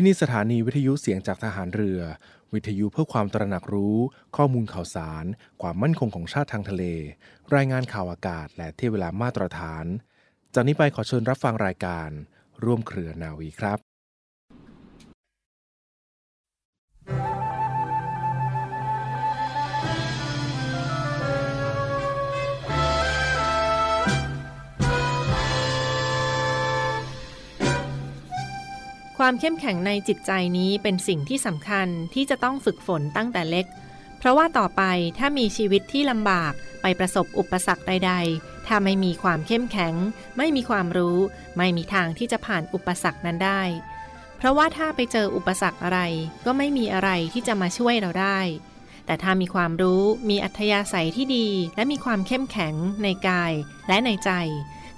ที่นี่สถานีวิทยุเสียงจากทหารเรือ วิทยุเพื่อความตระหนักรู้ ข้อมูลข่าวสาร ความมั่นคงของชาติทางทะเล รายงานข่าวอากาศ และเที่ยเวลามาตรฐาน จากนี้ไปขอเชิญรับฟังรายการ ร่วมเครือนาวีครับ ความเข้มแข็งในจิตใจนี้เป็นสิ่งที่สำคัญที่จะต้องฝึกฝนตั้งแต่เล็ก เพราะว่าต่อไปถ้ามีชีวิตที่ลำบากไปประสบอุปสรรคใด ๆ ถ้าไม่มีความเข้มแข็ง ไม่มีความรู้ ไม่มีทางที่จะผ่านอุปสรรคนั้นได้ เพราะว่าถ้าไปเจออุปสรรคอะไร ก็ไม่มีอะไรที่จะมาช่วยเราได้ แต่ถ้ามีความรู้ มีอัธยาศัยที่ดี และมีความเข้มแข็งในกายและในใจ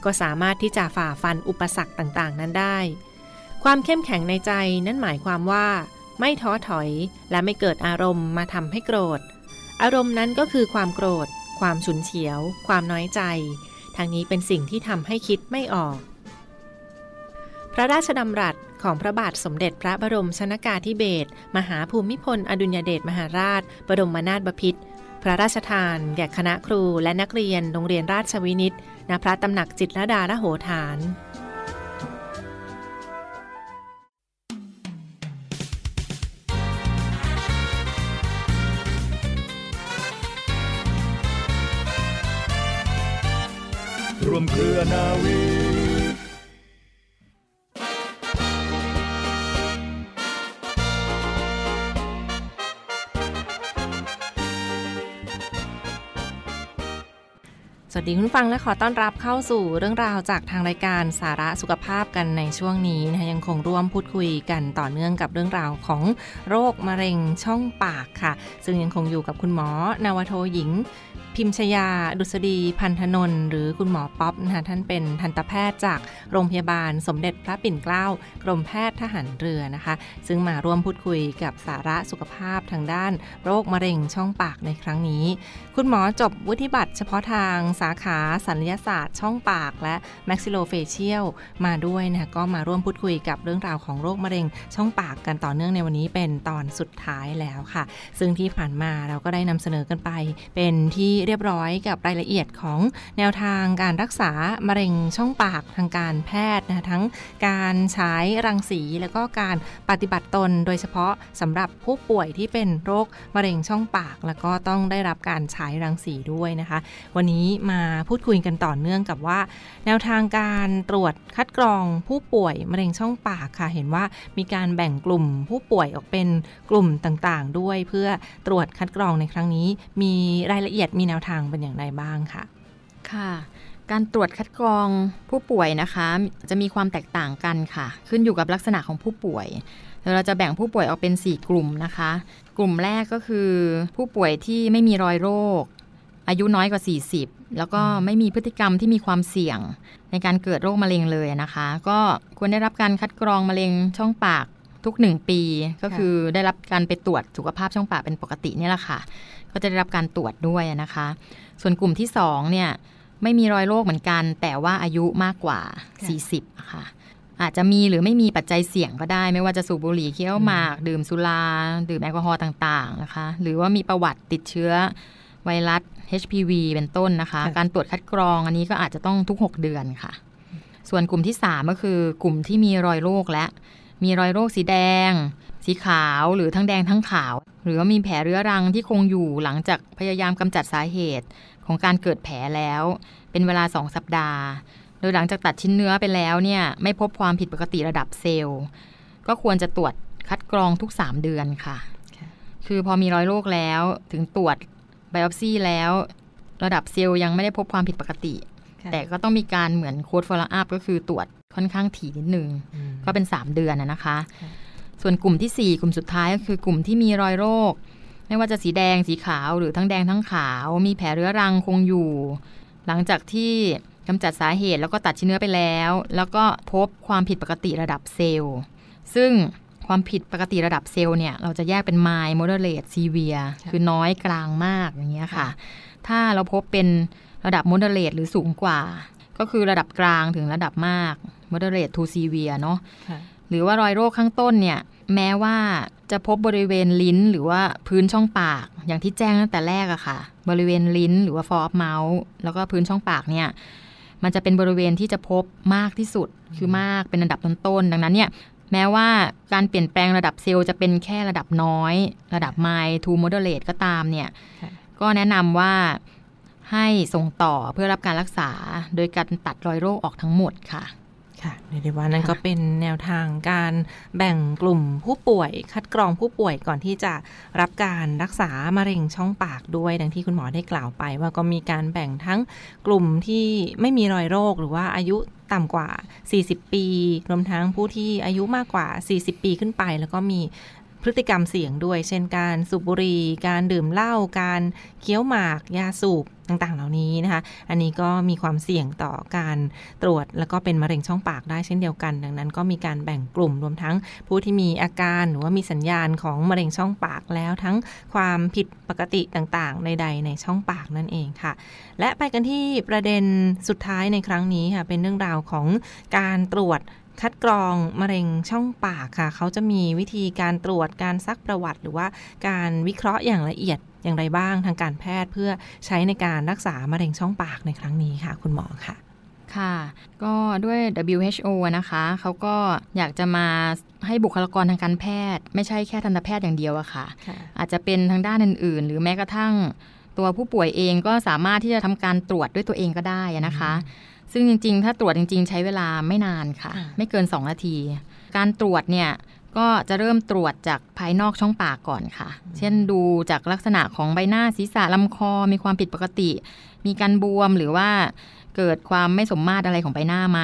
ก็สามารถที่จะฝ่าฟันอุปสรรคต่างๆ นั้นได้ ความเข้มแข็งในใจนั่นหมายความว่า ไม่ท้อถอยและไม่เกิดอารมณ์มาทำให้โกรธ อารมณ์นั้นก็คือความโกรธ ความฉุนเฉียว ความน้อยใจ ทางนี้เป็นสิ่งที่ทำให้คิดไม่ออก พระราชดำรัสของพระบาทสมเด็จพระบรมชนากาธิเบศรมหาภูมิพล อดุลยเดชมหาราช บรมนาถบพิตรพระราชทาน แก่คณะครูและนักเรียนโรงเรียนราชวินิตณพระตำหนักจิตรดาละโหฐาน รวมเครือนาวีสวัสดีคุณฟังและขอต้อนรับเข้าสู่เรื่องราวจากทางรายการสาระสุขภาพกันในช่วงนี้นะคะยังคงร่วมพูดคุยกันต่อเนื่องกับเรื่องราวของโรคมะเร็งช่องปากค่ะ ซึ่งยังคงอยู่กับคุณหมอนาวโทหญิง พิมชยา ดุษฎีพันธนนหรือคุณหมอป๊อปนะคะท่านเป็นทันตแพทย์จากโรงพยาบาลสมเด็จพระปิ่นเกล้ากรมแพทย์ทหารเรือนะคะ ซึ่งมาร่วมพูดคุยกับสาระสุขภาพทางด้านโรคมะเร็งช่องปากในครั้งนี้ คุณหมอจบวุฒิบัตรเฉพาะทางสาขาศัลยศาสตร์ช่องปาก และ maxillofacial มาด้วยนะคะก็มาร่วมพูดคุยกับเรื่องราวของโรคมะเร็งช่องปากกันต่อเนื่องในวันนี้เป็นตอนสุดท้ายแล้วค่ะ ซึ่งที่ผ่านมาเราก็ได้นำเสนอกันไป เป็นที่เรียบร้อยกับรายละเอียดของแนวทางการรักษามะเร็งช่องปากทางการแพทย์นะคะทั้งการใช้รังสีแล้วก็การปฏิบัติตนโดยเฉพาะสำหรับผู้ป่วยที่เป็นโรคมะเร็งช่องปาก แล้วก็ต้องได้รับการฉายรังสีด้วยนะคะ วันนี้มาพูดคุยกันต่อเนื่องกับว่า แนวทางการตรวจคัดกรองผู้ป่วยมะเร็งช่องปากค่ะ เห็นว่ามีการแบ่งกลุ่มผู้ป่วยออกเป็นกลุ่มต่างๆ ด้วยเพื่อตรวจคัดกรองในครั้งนี้ มีรายละเอียดมีแนวทางเป็นอย่างไรบ้างค่ะ ค่ะ การตรวจคัดกรองผู้ป่วยนะคะ จะมีความแตกต่างกันค่ะ ขึ้นอยู่กับลักษณะของผู้ป่วยเดี๋ยวเราจะแบ่งผู้ป่วยออกเป็น 4 กลุ่มนะคะ กลุ่มแรกก็คือ ผู้ป่วยที่ไม่มีรอยโรค อายุน้อยกว่า 40 แล้วก็ไม่มีพฤติกรรมที่มีความเสี่ยง ในการเกิดโรคมะเร็งเลยนะคะ ก็ควรได้รับการคัดกรองมะเร็งช่องปากทุก 1 ปี ก็คือได้รับการไปตรวจสุขภาพช่องปากเป็นปกตินี่แหละค่ะ ก็จะได้รับการตรวจด้วยนะคะ ส่วนกลุ่มที่2เนี่ยไม่มีรอยโรคเหมือนกัน แต่ว่าอายุมากกว่า 40ค่ะอาจจะมีหรือไม่มีปัจจัยเสี่ยงก็ได้ ไม่ว่าจะสูบบุหรี่เคี้ยวหมาก ดื่มสุรา ดื่มแอลกอฮอล์ต่างๆนะคะ หรือว่ามีประวัติติดเชื้อไวรัส HPV เป็นต้นนะคะ การตรวจคัดกรองอันนี้ก็อาจจะต้องทุก 6 เดือนค่ะ ส่วนกลุ่มที่ 3 ก็คือกลุ่มที่มีรอยโรคและ มีรอยโรคสีแดง สีขาวหรือทั้งแดงทั้งขาว หรือว่ามีแผลเรื้อรังที่คงอยู่หลังจากพยายามกำจัดสาเหตุของการเกิดแผลแล้ว เป็นเวลา 2 สัปดาห์โดยหลังจากตัดชิ้นเนื้อไปแล้วเนี่ยไม่พบความผิดปกติระดับเซลล์ ก็ควรจะตรวจคัดกรองทุก 3 เดือนค่ะ คือพอมีรอยโรคแล้วถึงตรวจ biopsy แล้ว ระดับเซลล์ยังไม่ได้พบความผิดปกติ แต่ก็ต้องมีการเหมือน close follow up ก็คือตรวจ ค่อนข้างถี่นิดนึง ก็เป็น 3 เดือนนะคะ ส่วนกลุ่มที่ 4 กลุ่มสุดท้ายก็คือกลุ่มที่มีรอยโรค ไม่ว่าจะสีแดงสีขาวหรือทั้งแดงทั้งขาว มีแผลเรื้อรังคงอยู่ หลังจากที่กำจัดสาเหตุแล้วก็ตัดชิ้นเนื้อไปแล้ว แล้วก็พบความผิดปกติระดับเซลล์ ซึ่งความผิดปกติระดับเซลล์เนี่ย เราจะแยกเป็น mild moderate severe คือน้อยกลางมากอย่างเงี้ยค่ะ ถ้าเราพบเป็นระดับ moderate หรือสูงกว่า ก็คือระดับกลางถึงระดับมาก moderate to severe เนาะหรือว่ารอยโรคข้างต้นเนี่ย แม้ว่าจะพบบริเวณลิ้นหรือว่าพื้นช่องปาก อย่างที่แจ้งตั้งแต่แรกอะค่ะ บริเวณลิ้นหรือว่า floor mouth แล้วก็พื้นช่องปากเนี่ย มันจะเป็นบริเวณที่จะพบมากที่สุดคือมากเป็นระดับต้นๆดังนั้นเนี่ยแม้ว่าการเปลี่ยนแปลงระดับเซลล์จะเป็นแค่ระดับน้อย ระดับ mild to moderate ก็ตามเนี่ยค่ะก็แนะนำว่าให้ส่งต่อเพื่อรับการรักษา โดยการตัดรอยโรคออกทั้งหมดค่ะ ค่ะเรียกได้ว่านั่นค่ะก็เป็นแนวทางการแบ่งกลุ่มผู้ป่วย คัดกรองผู้ป่วยก่อนที่จะรับการรักษามะเร็งช่องปากด้วย ดังที่คุณหมอได้กล่าวไป ว่าก็มีการแบ่งทั้งกลุ่มที่ไม่มีรอยโรคหรือว่าอายุต่ำกว่า 40 ปี รวมทั้งผู้ที่อายุมากกว่า 40 ปีขึ้นไป แล้วก็มี พฤติกรรมเสี่ยงด้วย เช่นการสูบบุหรี่การดื่มเหล้าการเคี้ยวหมาก ยาสูบต่างๆ เหล่านี้นะคะ อันนี้ก็มีความเสี่ยงต่อการตรวจ แล้วก็เป็นมะเร็งช่องปากได้เช่นเดียวกัน ดังนั้นก็มีการแบ่งกลุ่มรวมทั้งผู้ที่มีอาการหรือว่ามีสัญญาณของมะเร็งช่องปากแล้วทั้งความผิดปกติต่างๆ ใด ๆ ในช่องปากนั่นเองค่ะ และไปกันที่ประเด็นสุดท้ายในครั้งนี้ค่ะ เป็นเรื่องราวของการตรวจ คัดกรองมะเร็งช่องปากค่ะ เขาจะมีวิธีการตรวจการซักประวัติ หรือว่าการวิเคราะห์อย่างละเอียดอย่างไรบ้างทางการแพทย์เพื่อใช้ในการรักษามะเร็งช่องปากในครั้งนี้ค่ะ คุณหมอค่ะ ค่ะ ก็ด้วย WHO นะคะ เขาก็อยากจะมาให้บุคลากรทางการแพทย์ ไม่ใช่แค่ทันตแพทย์อย่างเดียวอะค่ะอาจจะเป็นทางด้านอื่น ๆ หรือแม้กระทั่งตัวผู้ป่วยเองก็สามารถที่จะทำการตรวจด้วยตัวเองก็ได้อะนะคะ ซึ่งจริง ๆ ถ้าตรวจจริง ๆ ใช้เวลาไม่นานค่ะค่ะ ไม่เกิน 2 นาที การตรวจเนี่ยก็จะเริ่มตรวจจากภายนอกช่องปากก่อนค่ะ เช่นดูจากลักษณะของใบหน้าศีรษะลำคอ มีความผิดปกติ มีการบวมหรือว่าเกิดความไม่สมมาตรอะไรของใบหน้าไหม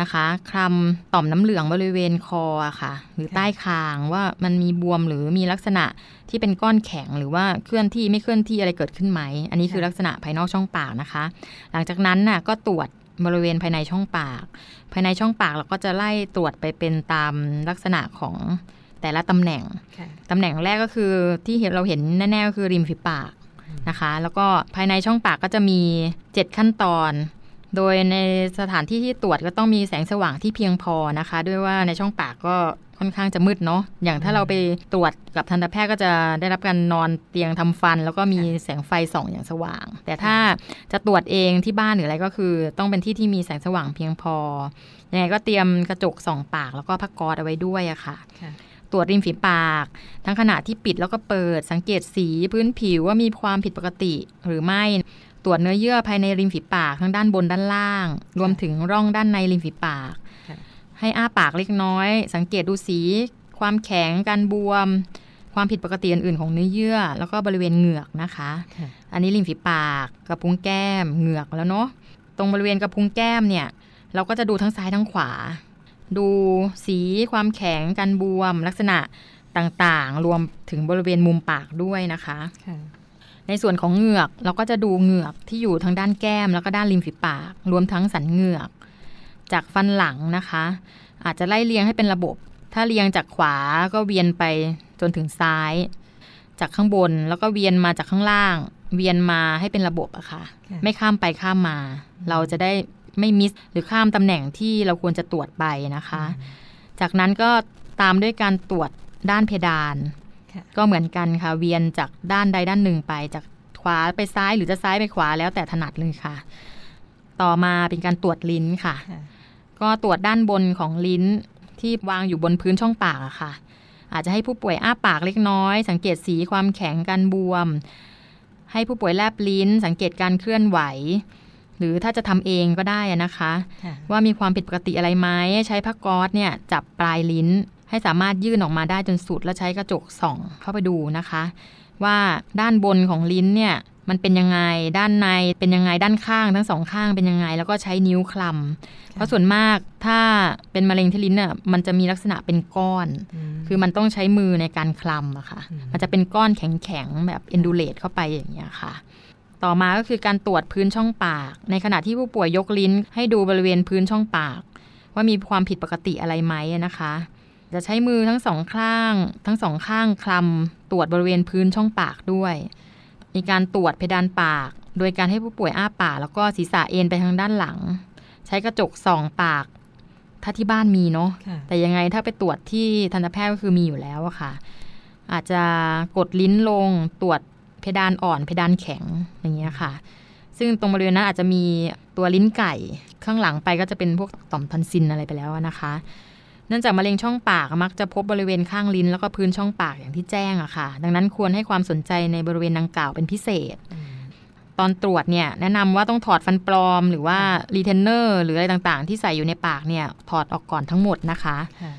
นะคะคลำต่อมน้ำเหลืองบริเวณคออะค่ะ หรือใต้คางว่ามันมีบวมหรือมีลักษณะที่เป็นก้อนแข็งหรือว่าเคลื่อนที่ไม่เคลื่อนที่อะไรเกิดขึ้นไหม อันนี้คือลักษณะภายนอกช่องปากนะคะ หลังจากนั้นน่ะก็ตรวจ บริเวณภายในช่องปาก ภายในช่องปากเราก็จะไล่ตรวจไปเป็นตามลักษณะของแต่ละตำแหน่ง ตำแหน่งแรกก็คือที่เห็นเราเห็นแน่ๆก็คือริมฝีปากนะคะ แล้วก็ภายในช่องปากก็จะมี 7 ขั้นตอน โดยในสถานที่ที่ตรวจก็ต้องมีแสงสว่างที่เพียงพอนะคะ ด้วยว่าในช่องปากก็ ค่อนข้างจะมืดเนาะอย่างถ้าเราไปตรวจกับทันตแพทย์ก็จะได้รับการนอนเตียงทำฟัน แล้วก็มีแสงไฟส่องอย่างสว่าง แต่ถ้าจะตรวจเองที่บ้านหรืออะไรก็คือ ต้องเป็นที่ที่มีแสงสว่างเพียงพอยังไงก็เตรียมกระจกส่องปากแล้วก็ผ้าก๊อซเอาไว้ด้วยอะค่ะตรวจริมฝีปาก ทั้งขณะที่ปิดแล้วก็เปิดสังเกตสีพื้นผิวว่ามีความผิดปกติหรือไม่ตรวจเนื้อเยื่อภายในริมฝีปากทั้งด้านบนด้านล่าง รวมถึงร่องด้านในริมฝีปากค่ะ ให้อ้าปากเล็กน้อย สังเกตดูสี ความแข็งการบวม ความผิดปกติอื่นๆของเนื้อเยื่อ แล้วก็บริเวณเหงือกนะคะค่ะอันนี้ริมฝีปากกระพุ้งแก้มเหงือกแล้วเนาะตรงบริเวณกระพุ้งแก้มเนี่ย เราก็จะดูทั้งซ้ายทั้งขวา ดูสีความแข็งการบวม ลักษณะต่างๆ รวมถึงบริเวณมุมปากด้วยนะคะในส่วนของเหงือกเราก็จะดูเหงือกที่อยู่ทางด้านแก้มแล้วก็ด้านริมฝีปาก รวมทั้งสันเหงือก จากฟันหลังนะคะ อาจจะไล่เรียงให้เป็นระบบ ถ้าเรียงจากขวาก็เวียนไปจนถึงซ้าย จากข้างบนแล้วก็เวียนมาจากข้างล่าง เวียนมาให้เป็นระบบอะค่ะค่ะไม่ข้ามไปข้ามมา เราจะได้ไม่มิสหรือข้ามตำแหน่งที่เราควรจะตรวจไปนะคะ จากนั้นก็ตามด้วยการตรวจด้านเพดานค่ะก็เหมือนกันค่ะ เวียนจากด้านใดด้านหนึ่งไป จากขวาไปซ้ายหรือจะซ้ายไปขวาแล้วแต่ถนัดเลยค่ะ ต่อมาเป็นการตรวจลิ้นค่ะ ก็ตรวจด้านบนของลิ้นที่วางอยู่บนพื้นช่องปากอะค่ะ อาจจะให้ผู้ป่วยอ้าปากเล็กน้อย สังเกตสีความแข็งการบวม ให้ผู้ป่วยแลบลิ้น สังเกตการเคลื่อนไหว หรือถ้าจะทำเองก็ได้อะนะคะ ว่ามีความผิดปกติอะไรไหมใช้ผ้าก๊อซเนี่ยจับปลายลิ้น ให้สามารถยื่นออกมาได้จนสุด แล้วใช้กระจกส่องเข้าไปดูนะคะ ว่าด้านบนของลิ้นเนี่ย มันเป็นยังไงด้านในเป็นยังไงด้านข้างทั้งสองข้างเป็นยังไง แล้วก็ใช้นิ้วคลำเพราะส่วนมากถ้าเป็นมะเร็งที่ลิ้นเนี่ยมันจะมีลักษณะเป็นก้อน คือมันต้องใช้มือในการคลำอะค่ะอืมมันจะเป็นก้อนแข็งๆแบบเอนดูเลตเข้าไปอย่างเงี้ยค่ะต่อมาก็คือการตรวจพื้นช่องปาก ในขณะที่ผู้ป่วยยกลิ้น ให้ดูบริเวณพื้นช่องปาก ว่ามีความผิดปกติอะไรไหมนะคะ จะใช้มือทั้งสองข้าง ทั้งสองข้างคลำตรวจบริเวณพื้นช่องปากด้วย มีการตรวจเพดานปาก โดยการให้ผู้ป่วยอ้าปากแล้วก็ศีรษะเอ็นไปทางด้านหลัง ใช้กระจกส่องปาก ถ้าที่บ้านมีเนาะค่ะแต่ยังไงถ้าไปตรวจที่ทันตแพทย์ก็คือมีอยู่แล้วอะค่ะ อาจจะกดลิ้นลงตรวจเพดานอ่อนเพดานแข็งอย่างเงี้ยค่ะ ซึ่งตรงบริเวณนั้นอาจจะมีตัวลิ้นไก่ ข้างหลังไปก็จะเป็นพวกต่อมทอนซิลอะไรไปแล้วอะนะคะ เนื่องจากมะเร็งช่องปากมักจะพบบริเวณข้างลิ้น แล้วก็พื้นช่องปากอย่างที่แจ้งอะค่ะ ดังนั้นควรให้ความสนใจในบริเวณดังกล่าวเป็นพิเศษ ตอนตรวจเนี่ยแนะนำว่าต้องถอดฟันปลอม หรือว่ารีเทนเนอร์หรืออะไรต่างๆ ที่ใส่อยู่ในปากเนี่ยถอดออกก่อนทั้งหมดนะคะค่ะ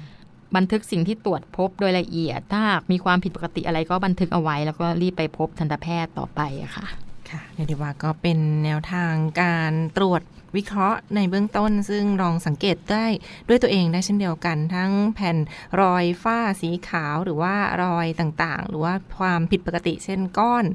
บันทึกสิ่งที่ตรวจพบโดยละเอียด ถ้าหากมีความผิดปกติอะไรก็บันทึกเอาไว้ แล้วก็รีบไปพบทันตแพทย์ต่อไปอะค่ะค่ะเรียกได้ว่าก็เป็นแนวทางการตรวจ วิเคราะห์ในเบื้องต้น ซึ่งลองสังเกตได้ด้วยตัวเองได้เช่นเดียวกัน ทั้งแผ่นรอยฝ้าสีขาวหรือว่ารอยต่างๆ หรือว่าความผิดปกติเช่นก้อน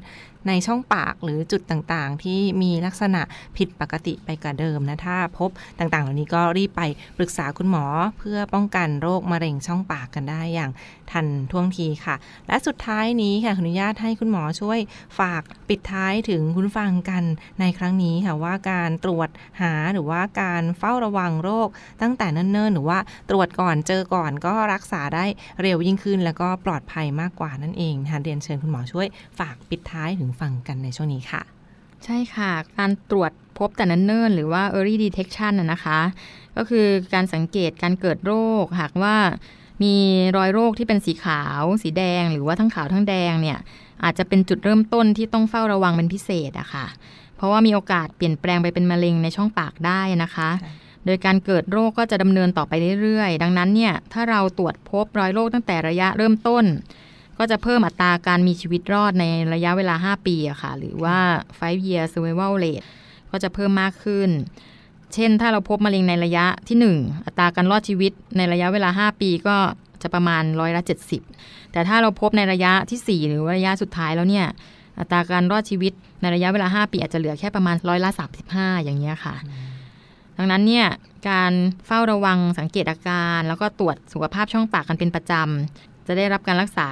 ในช่องปากหรือจุดต่างๆ ที่มีลักษณะผิดปกติไปกว่าเดิมนะ ถ้าพบต่างๆ เหล่านี้ก็รีบไปปรึกษาคุณหมอเพื่อป้องกันโรคมะเร็งช่องปากกันได้อย่างทันท่วงทีค่ะ และสุดท้ายนี้ค่ะขออนุญาตให้คุณหมอช่วยฝากปิดท้ายถึงคุณฟังกันในครั้งนี้ค่ะว่าการตรวจหาหรือว่าการเฝ้าระวังโรคตั้งแต่เนิ่นๆ หรือว่าตรวจก่อนเจอก่อนก็รักษาได้เร็วยิ่งขึ้น แล้วก็ปลอดภัยมากกว่านั่นเองค่ะเรียนเชิญคุณหมอช่วยฝากปิดท้ายถึงฟังกันในช่วงนี้ค่ะ ใช่ค่ะ การตรวจพบแต่เนิ่นๆหรือว่า early detection นะนะคะ ก็คือการสังเกตการเกิดโรค หากว่ามีรอยโรคที่เป็นสีขาว สีแดง หรือว่าทั้งขาวทั้งแดงเนี่ยอาจจะเป็นจุดเริ่มต้นที่ต้องเฝ้าระวังเป็นพิเศษอะค่ะ เพราะว่ามีโอกาสเปลี่ยนแปลงไปเป็นมะเร็งในช่องปากได้นะคะค่ะโดยการเกิดโรคก็จะดำเนินต่อไปเรื่อยๆ ดังนั้นเนี่ยถ้าเราตรวจพบรอยโรคตั้งแต่ระยะเริ่มต้น ก็จะเพิ่มอัตราการมีชีวิตรอดในระยะเวลา 5 ปีอะค่ะ หรือว่า five year survival rate ก็จะเพิ่มมากขึ้น เช่นถ้าเราพบมะเร็งในระยะที่ 1 อัตราการรอดชีวิตในระยะเวลา 5 ปีก็จะประมาณร้อยละ70 แต่ถ้าเราพบในระยะทีสี่4 หรือว่าระยะสุดท้ายแล้วเนี่ย อัตราการรอดชีวิตในระยะเวลา 5 ปีอาจจะเหลือแค่ประมาณร้อยละ35 อย่างเงี้ยค่ะ ดังนั้นเนี่ยการเฝ้าระวังสังเกตอาการ แล้วก็ตรวจสุขภาพช่องปากกันเป็นประจำ จะได้รับการรักษา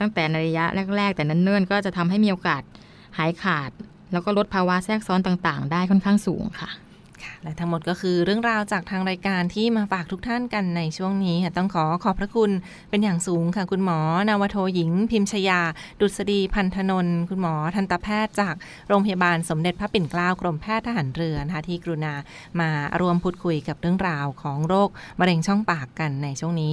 ตั้งแต่ในระยะแรก ๆ แต่นั่นเนิ่นก็จะทำให้มีโอกาสหายขาด แล้วก็ลดภาวะแทรกซ้อนต่างๆ ได้ค่อนข้างสูงค่ะค่ะและทั้งหมดก็คือเรื่องราวจากทางรายการที่มาฝากทุกท่านกันในช่วงนี้ค่ะต้องขอขอบพระคุณเป็นอย่างสูงค่ะ คุณหมอ นาวโทหญิง พิมชยา ดุษฎีพันธนนท์คุณหมอทันตแพทย์จากโรงพยาบาลสมเด็จพระปิ่นเกล้ากรมแพทย์ทหารเรือนะคะที่กรุณามารวมพูดคุยกับเรื่องราวของโรคมะเร็งช่องปากกันในช่วงนี้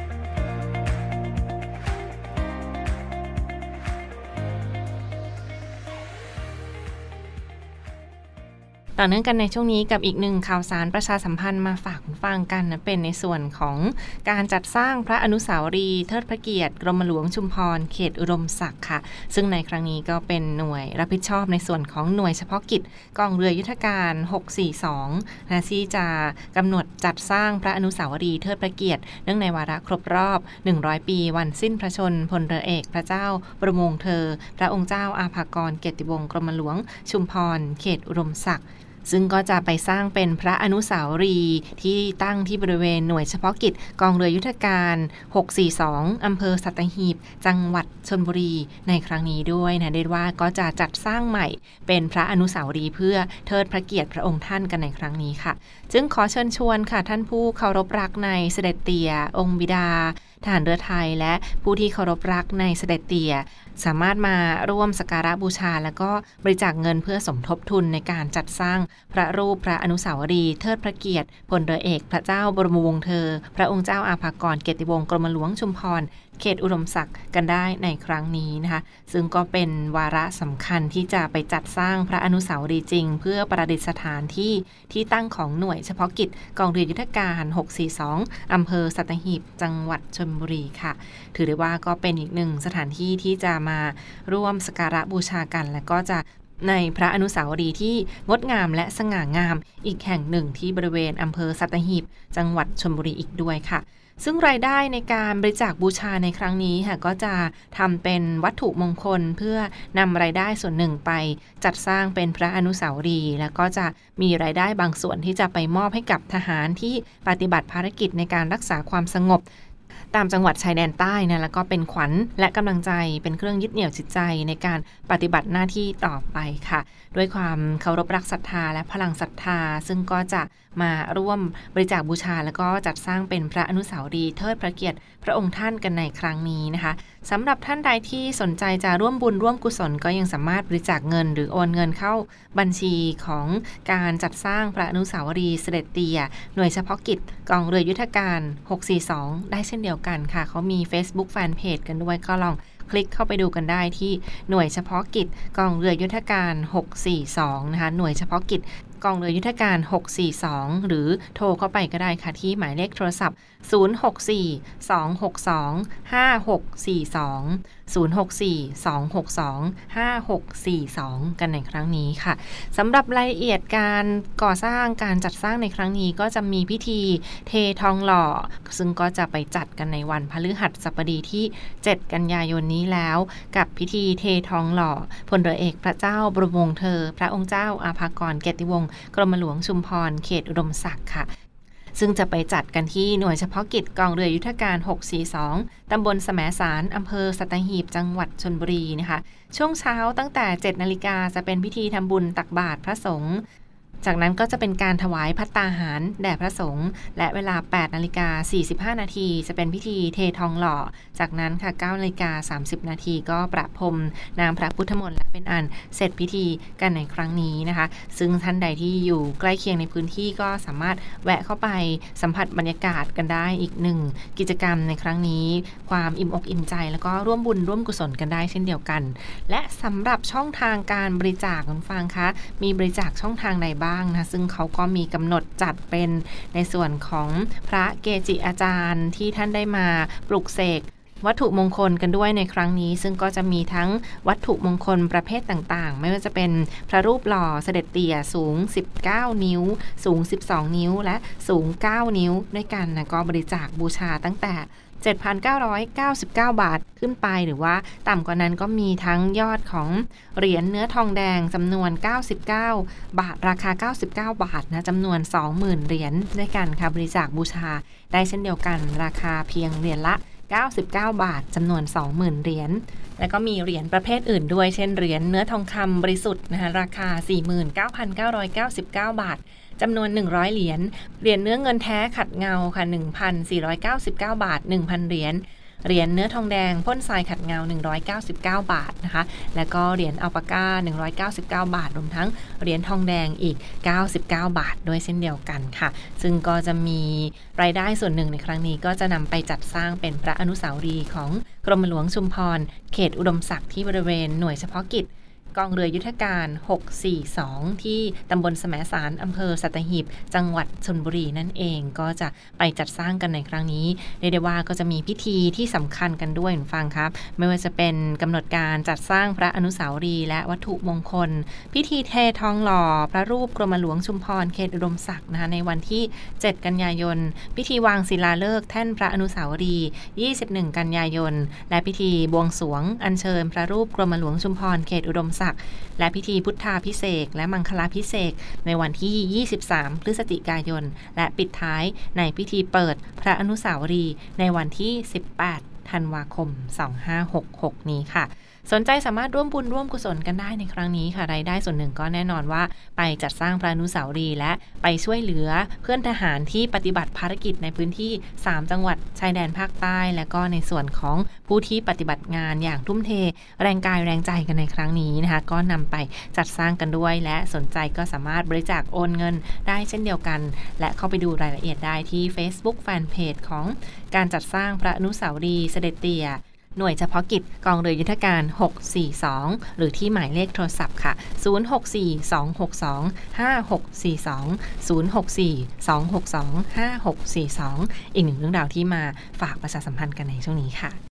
ต่อเนื่องกันในช่วงนี้กับอีกหนึ่งข่าวสารประชาสัมพันธ์มาฝากคุณฟังกันนะเป็นในส่วนของการจัดสร้างพระอนุสาวรีย์เทิดพระเกียรติกรมหลวงชุมพร เขตอุดมศักดิ์ค่ะ ซึ่งในครั้งนี้ก็เป็นหน่วยรับผิดชอบในส่วนของหน่วยเฉพาะกิจกองเรือยุทธการ 642นะที่จะกำหนดจัดสร้างพระอนุสาวรีย์เทิดพระเกียรติเนื่องในวาระครบรอบ 100 ปี วันสิ้นพระชนพลเรือเอกพระเจ้าประมงเธอ พระองค์เจ้าอาภากรเกียรติวงศ์กรมหลวงชุมพร เขตอุดมศักดิ์ ซึ่งก็จะไปสร้างเป็นพระอนุสาวรีย์ที่ตั้งที่บริเวณหน่วยเฉพาะกิจกองเรือยุทธการ 642 อำเภอสัตหีบ จังหวัดชนบุรีในครั้งนี้ด้วยนะเรียกว่าก็จะจัดสร้างใหม่เป็นพระอนุสาวรีย์เพื่อเทิดพระเกียรติพระองค์ท่านกันในครั้งนี้ค่ะ จึงขอเชิญชวนค่ะท่านผู้เคารพรักในเสด็จเตี่ยองค์บิดา ทหารเรือไทยและผู้ที่เคารพรักในเสด็จเตี่ย สามารถมาร่วมสักการะบูชา แล้วก็บริจาคเงินเพื่อสมทบทุนในการจัดสร้างพระรูปพระอนุสาวรีย์เทิดพระเกียรติพลเรือเอก พระเจ้าบรมวงศ์เธอ พระองค์เจ้าอาภากรเกติวงศ์กรมหลวงชุมพร เขตอุดมศักดิ์กันได้ในครั้งนี้นะคะ ซึ่งก็เป็นวาระสำคัญที่จะไปจัดสร้างพระอนุสาวรีย์จริง เพื่อประดิษฐานที่ที่ตั้งของหน่วยเฉพาะกิจกองเรือยุทธการ 642 อำเภอสัตหีบ จังหวัดชลบุรีค่ะ ถือได้ว่าก็เป็นอีกหนึ่งสถานที่ที่จะมาร่วมสักการะบูชากัน และก็จะในพระอนุสาวรีย์ที่งดงามและสง่างาม อีกแห่งหนึ่งที่บริเวณอำเภอสัตหีบ จังหวัดชลบุรีอีกด้วยค่ะ ซึ่งรายได้ในการบริจาคบูชาในครั้งนี้ค่ะก็จะทำเป็นวัตถุมงคลเพื่อนำรายได้ส่วนหนึ่งไปจัดสร้างเป็นพระอนุสาวรีย์แล้วก็จะมีรายได้บางส่วนที่จะไปมอบให้กับทหารที่ปฏิบัติภารกิจในการรักษาความสงบ ตามจังหวัดชายแดนใต้นะ แล้วก็เป็นขวัญและกำลังใจเป็นเครื่องยึดเหนี่ยวจิตใจในการปฏิบัติหน้าที่ต่อไปค่ะ ด้วยความเคารพรักศรัทธาและพลังศรัทธา ซึ่งก็จะมาร่วมบริจาคบูชา แล้วก็จัดสร้างเป็นพระอนุสาวรีย์เทิดพระเกียรติพระองค์ท่านกันในครั้งนี้นะคะสำหรับท่านใดที่สนใจจะร่วมบุญร่วมกุศลก็ยังสามารถบริจาคเงิน หรือโอนเงินเข้าบัญชีของการจัดสร้างพระอนุสาวรีย์เสด็จเตีย หน่วยเฉพาะกิจกองเรือยุทธการ 642 ได้เช่นเดียวกันค่ะ เขามี Facebook Fanpage กันด้วยก็ลองคลิกเข้าไปดูกันได้ที่หน่วยเฉพาะกิจกองเรือยุทธการ 642 นะคะ หน่วยเฉพาะกิจกองเรือยุทธการ 642 หรือโทรเข้าไปก็ได้ค่ะที่หมายเลขโทรศัพท์ 064 262 5642 064 262 5642 กันในครั้งนี้ค่ะสำหรับรายละเอียดการก่อสร้างการจัดสร้างในครั้งนี้ก็จะมีพิธีเททองหล่อ ซึ่งก็จะไปจัดกันในวันพฤหัสบดีที่ 7 กันยายนนี้แล้ว กับพิธีเททองหล่อพลเรือเอกพระเจ้าบรมวงศ์เธอ พระองค์เจ้าอาภากรเกติวงศ์กรมหลวงชุมพรเขตอุดมศักดิ์ค่ะ ซึ่งจะไปจัดกันที่หน่วยเฉพาะกิจกองเรือยุทธการ 642 ตำบลสมสาร อำเภอสัตหีบ จังหวัดชนบุรีนะคะ ช่วงเช้าตั้งแต่ 7 นาฬิกาจะเป็นพิธีทำบุญตักบาตรพระสงฆ์ จากนั้นก็จะเป็นการถวายพัตตาหาร แด่พระสงฆ์และเวลา 8นาฬิกา45 นาที จะเป็นพิธีเททองหล่อ จากนั้นค่ะ9นาฬิกา30 นาทีก็ประพรมนามพระพุทธมนต์และเป็นอันเสร็จพิธีกันในครั้งนี้นะคะ ซึ่งท่านใดที่อยู่ใกล้เคียงในพื้นที่ก็สามารถแวะเข้าไปสัมผัสบรรยากาศกันได้อีกหนึ่งกิจกรรมในครั้งนี้ ความอิ่มอกอิ่มใจ แล้วก็ร่วมบุญร่วมกุศลกันได้เช่นเดียวกัน และสำหรับช่องทางการบริจาคคุณฟังคะมีบริจาคช่องทางใดบ้างางนะซึ่งเขาก็มีกำหนดจัดเป็นในส่วนของพระเกจิอาจารย์ที่ท่านได้มาปลุกเสกวัตถุมงคลกันด้วยในครั้งนี้ ซึ่งก็จะมีทั้งวัตถุมงคลประเภทต่างๆ ไม่ว่าจะเป็นพระรูปหล่อเสด็จเตี่ยสูง 19 นิ้ว สูง 12 นิ้ว และสูง 9 นิ้วด้วยกันนะก็บริจาคบูชาตั้งแต่ 7,999 บาทขึ้นไปหรือว่าต่ำกว่านั้นก็มีทั้งยอดของเหรียญเนื้อทองแดงจำนวน 99 บาท ราคา 99 บาทนะจำนวน 20,000 เหรียญด้วยกันค่ะบริจาคบูชา ได้เช่นเดียวกัน ราคาเพียงเหรียญละ 99 บาทจำนวน 20,000 เหรียญแล้วก็มีเหรียญประเภทอื่นด้วย เช่นเหรียญเนื้อทองคำบริสุทธิ์นะคะราคา 49,999 บาท จำนวน 100 เหรียญ เหรียญเนื้อเงินแท้ขัดเงาค่ะ 1,499 บาท 1,000 เหรียญเหรียญเนื้อทองแดงพ่นทรายขัดเงา 199 บาทนะคะ แล้วก็เหรียญอัลปาก้า 199 บาท รวมทั้งเหรียญทองแดงอีก 99 บาท ด้วยเช่นเดียวกันค่ะ ซึ่งก็จะมีรายได้ส่วนหนึ่งในครั้งนี้ก็จะนำไปจัดสร้างเป็นพระอนุสาวรีย์ของกรมหลวงชุมพร เขตอุดมศักดิ์ที่บริเวณหน่วยเฉพาะกิจ กองเรือยุทธการ 642 ที่ตำบลสมสารอำเภอสัตหีบ จังหวัดชนบุรีนั่นเองก็จะไปจัดสร้างกันในครั้งนี้เรียกได้ว่าก็จะมีพิธีที่สำคัญกันด้วยฟังครับ ไม่ว่าจะเป็นกำหนดการจัดสร้างพระอนุสาวรีย์และวัตถุมงคล พิธีเททองหล่อ พระรูปกรมหลวงชุมพรเขตอุดมศักดิ์นะคะในวันที่ 7 กันยายน พิธีวางศิลาฤกษ์แท่นพระอนุสาวรีย์ 21 กันยายน และพิธีบวงสวงอัญเชิญ พระรูปกรมหลวงชุมพรเขตอุดมศักดิ์และพิธีพุทธาพิเศษและมังคลาพิเศษในวันที่ 23 พฤศจิกายน และปิดท้ายในพิธีเปิดพระอนุสาวรีย์ในวันที่ 18 ธันวาคม 2566 นี้ค่ะ สนใจสามารถร่วมบุญร่วมกุศลกันได้ในครั้งนี้ค่ะรายได้ส่วนหนึ่งก็แน่นอนว่า ไปจัดสร้างพระนุสาวรีย์และไปช่วยเหลือเพื่อนทหารที่ปฏิบัติภารกิจในพื้นที่ 3 จังหวัดชายแดนภาคใต้ และก็ในส่วนของผู้ที่ปฏิบัติงานอย่างทุ่มเท แรงกายแรงใจกันในครั้งนี้นะคะ ก็นำไปจัดสร้างกันด้วย และสนใจก็สามารถบริจาคโอนเงินได้เช่นเดียวกัน และเข้าไปดูรายละเอียดได้ที่ Facebook Fanpage ของการจัดสร้างพระนุสาวรีย์เสด็จเตี่ย หน่วยเฉพาะกิจกองเรือยุทธการ 642 หรือที่หมายเลขโทรศัพท์ค่ะ 064-262-5642 064-262-5642 อีกหนึ่งเรื่องราวที่มาฝากประชาสัมพันธ์กันในช่วงนี้ค่ะ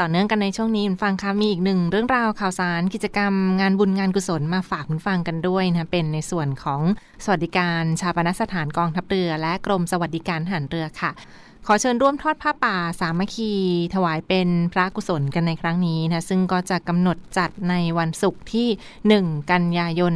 ต่อเนื่องกันในช่วงนี้คุณฟังคะมีอีกหนึ่งเรื่องราวข่าวสารกิจกรรมงานบุญงานกุศลมาฝากคุณฟังกันด้วยนะเป็นในส่วนของสวัสดิการชาปนสถานกองทัพเรือ และกรมสวัสดิการทหารเรือค่ะ ขอเชิญร่วมทอดผ้าป่าสามัคคี ถวายเป็นพระกุศลกันในครั้งนี้นะซึ่งก็จะกำหนดจัดในวันศุกร์ที่ 1 กันยายน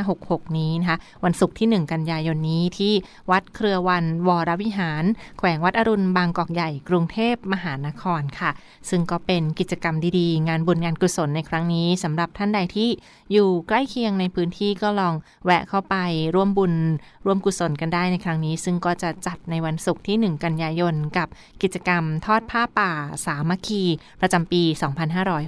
2566 นี้นะคะวันศุกร์ที่ 1 กันยายนนี้ที่วัดเครือวันวรวิหาร แขวงวัดอรุณบางกอกใหญ่กรุงเทพมหานครค่ะ ซึ่งก็เป็นกิจกรรมดีๆ งานบุญงานกุศลในครั้งนี้สำหรับท่านใดที่อยู่ใกล้เคียงในพื้นที่ก็ลองแวะเข้าไปร่วมบุญร่วมกุศลกันได้ในครั้งนี้ ซึ่งก็จะจัดในวันศุกร์ที่ 1 กันยายนกับกิจกรรมทอดผ้าป่าสามัคคี ประจำปี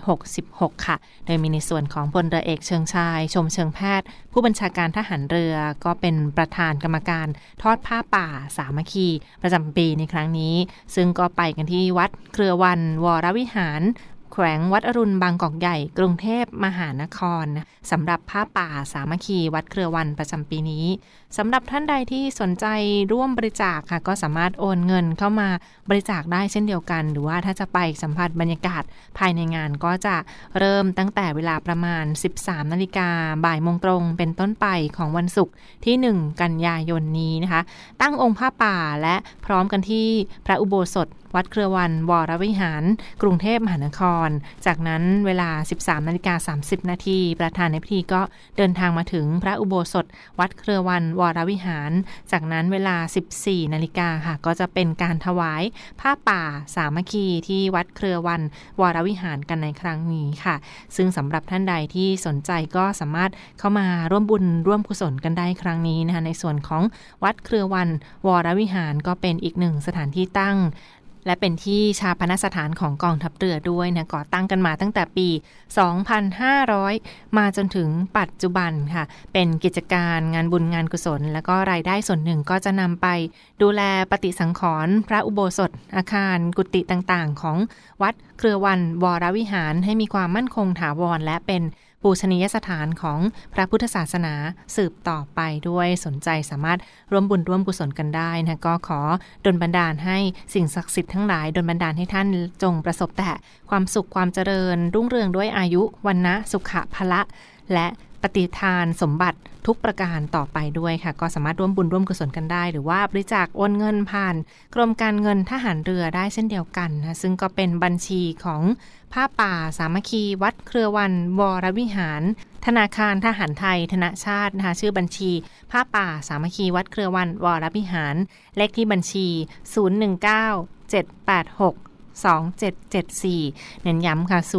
2566 ค่ะ โดยมีในส่วนของพลเรือเอกเชิงชาย ชมเชิงแพทย์ ผู้บัญชาการทหารเรือก็เป็นประธานกรรมการทอดผ้าป่าสามัคคี ประจำปีในครั้งนี้ ซึ่งก็ไปกันที่วัดเครือวันวรวิหารแขวงวัดอรุณบางกอกใหญ่ กรุงเทพมหานครสำหรับผ้าป่าสามัคคีวัดเครือวันประจำปีนี้สำหรับท่านใดที่สนใจร่วมบริจาคค่ะ ก็สามารถโอนเงินเข้ามาบริจาคได้เช่นเดียวกัน หรือว่าถ้าจะไปสัมผัสบรรยากาศภายในงานก็จะเริ่มตั้งแต่เวลาประมาณ 13นาฬิกาบ่ายโมงตรงเป็นต้นไปของวันศุกร์ที่ 1 กันยายนนี้นะคะ ตั้งองค์ผ้าป่าและพร้อมกันที่พระอุโบสถวัดเครือวันวรวิหาร กรุงเทพมหานคร จากนั้นเวลา 13นาฬิกา30นาทีประธานในพิธีก็เดินทางมาถึงพระอุโบสถ วัดเครือวันวรวิหาร จากนั้นเวลา 14 นาฬิกาค่ะ ก็จะเป็นการถวายผ้าป่าสามัคคีที่วัดเครือวันวรวิหารกันในครั้งนี้ค่ะ ซึ่งสำหรับท่านใดที่สนใจก็สามารถเข้ามาร่วมบุญร่วมกุศลกันได้ครั้งนี้นะคะในส่วนของวัดเครือวันวรวิหารก็เป็นอีกหนึ่งสถานที่ตั้ง และเป็นที่ชาพนสถานของกองทัพเรือด้วยนะก่อตั้งกันมาตั้งแต่ปี 2500 มาจนถึงปัจจุบันค่ะ เป็นกิจการงานบุญงานกุศล แล้วก็รายได้ส่วนหนึ่งก็จะนำไป ดูแลปฏิสังขรณ์พระอุโบสถ อาคารกุฏิต่างๆ ของวัดเครือวันวรวิหารให้มีความมั่นคงถาวรและเป็น ปูชนียสถานของพระพุทธศาสนาสืบต่อไปด้วยสนใจสามารถร่วมบุญร่วมกุศลกันได้นะก็ขอดลบันดาลให้สิ่งศักดิ์สิทธิ์ทั้งหลายดลบันดาลให้ท่านจงประสบแต่ความสุขความเจริญ รุ่งเรืองด้วยอายุวันนะสุขะพละและ ปฏิทานสมบัติทุกประการต่อไปด้วยค่ะ ก็สามารถร่วมบุญร่วมกุศลกันได้ หรือว่าบริจาคโอนเงินผ่าน กรมการเงินทหารเรือได้เช่นเดียวกันนะซึ่งก็เป็นบัญชีของผ้าป่าสามัคคี วัดเครือวันวรวิหาร ธนาคารทหารไทย ธนาชาตินะคะชื่อบัญชีผ้าป่าสามัคคี วัดเครือวันวรวิหาร เลขที่บัญชี 019 786 2774 เน้นย้ำค่ะ 019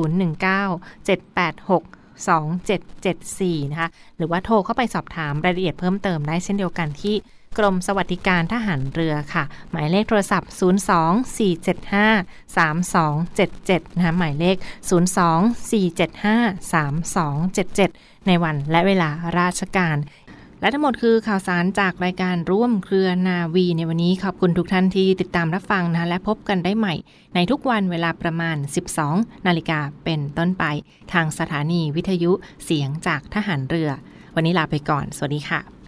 786 2774 นะคะ หรือว่าโทรเข้าไปสอบถามรายละเอียดเพิ่มเติมได้เช่นเดียวกันที่กรมสวัสดิการทหารเรือค่ะ หมายเลขโทรศัพท์ 024753277 นะคะ หมายเลข 024753277 ในวันและเวลาราชการ และทั้งหมดคือข่าวสารจากรายการร่วมเครือนาวีในวันนี้ขอบคุณทุกท่านที่ติดตามรับฟังนะและพบกันได้ใหม่ ในทุกวันเวลาประมาณ 12 นาฬิกาเป็นต้นไป ทางสถานีวิทยุเสียงจากทหารเรือ วันนี้ลาไปก่อน สวัสดีค่ะ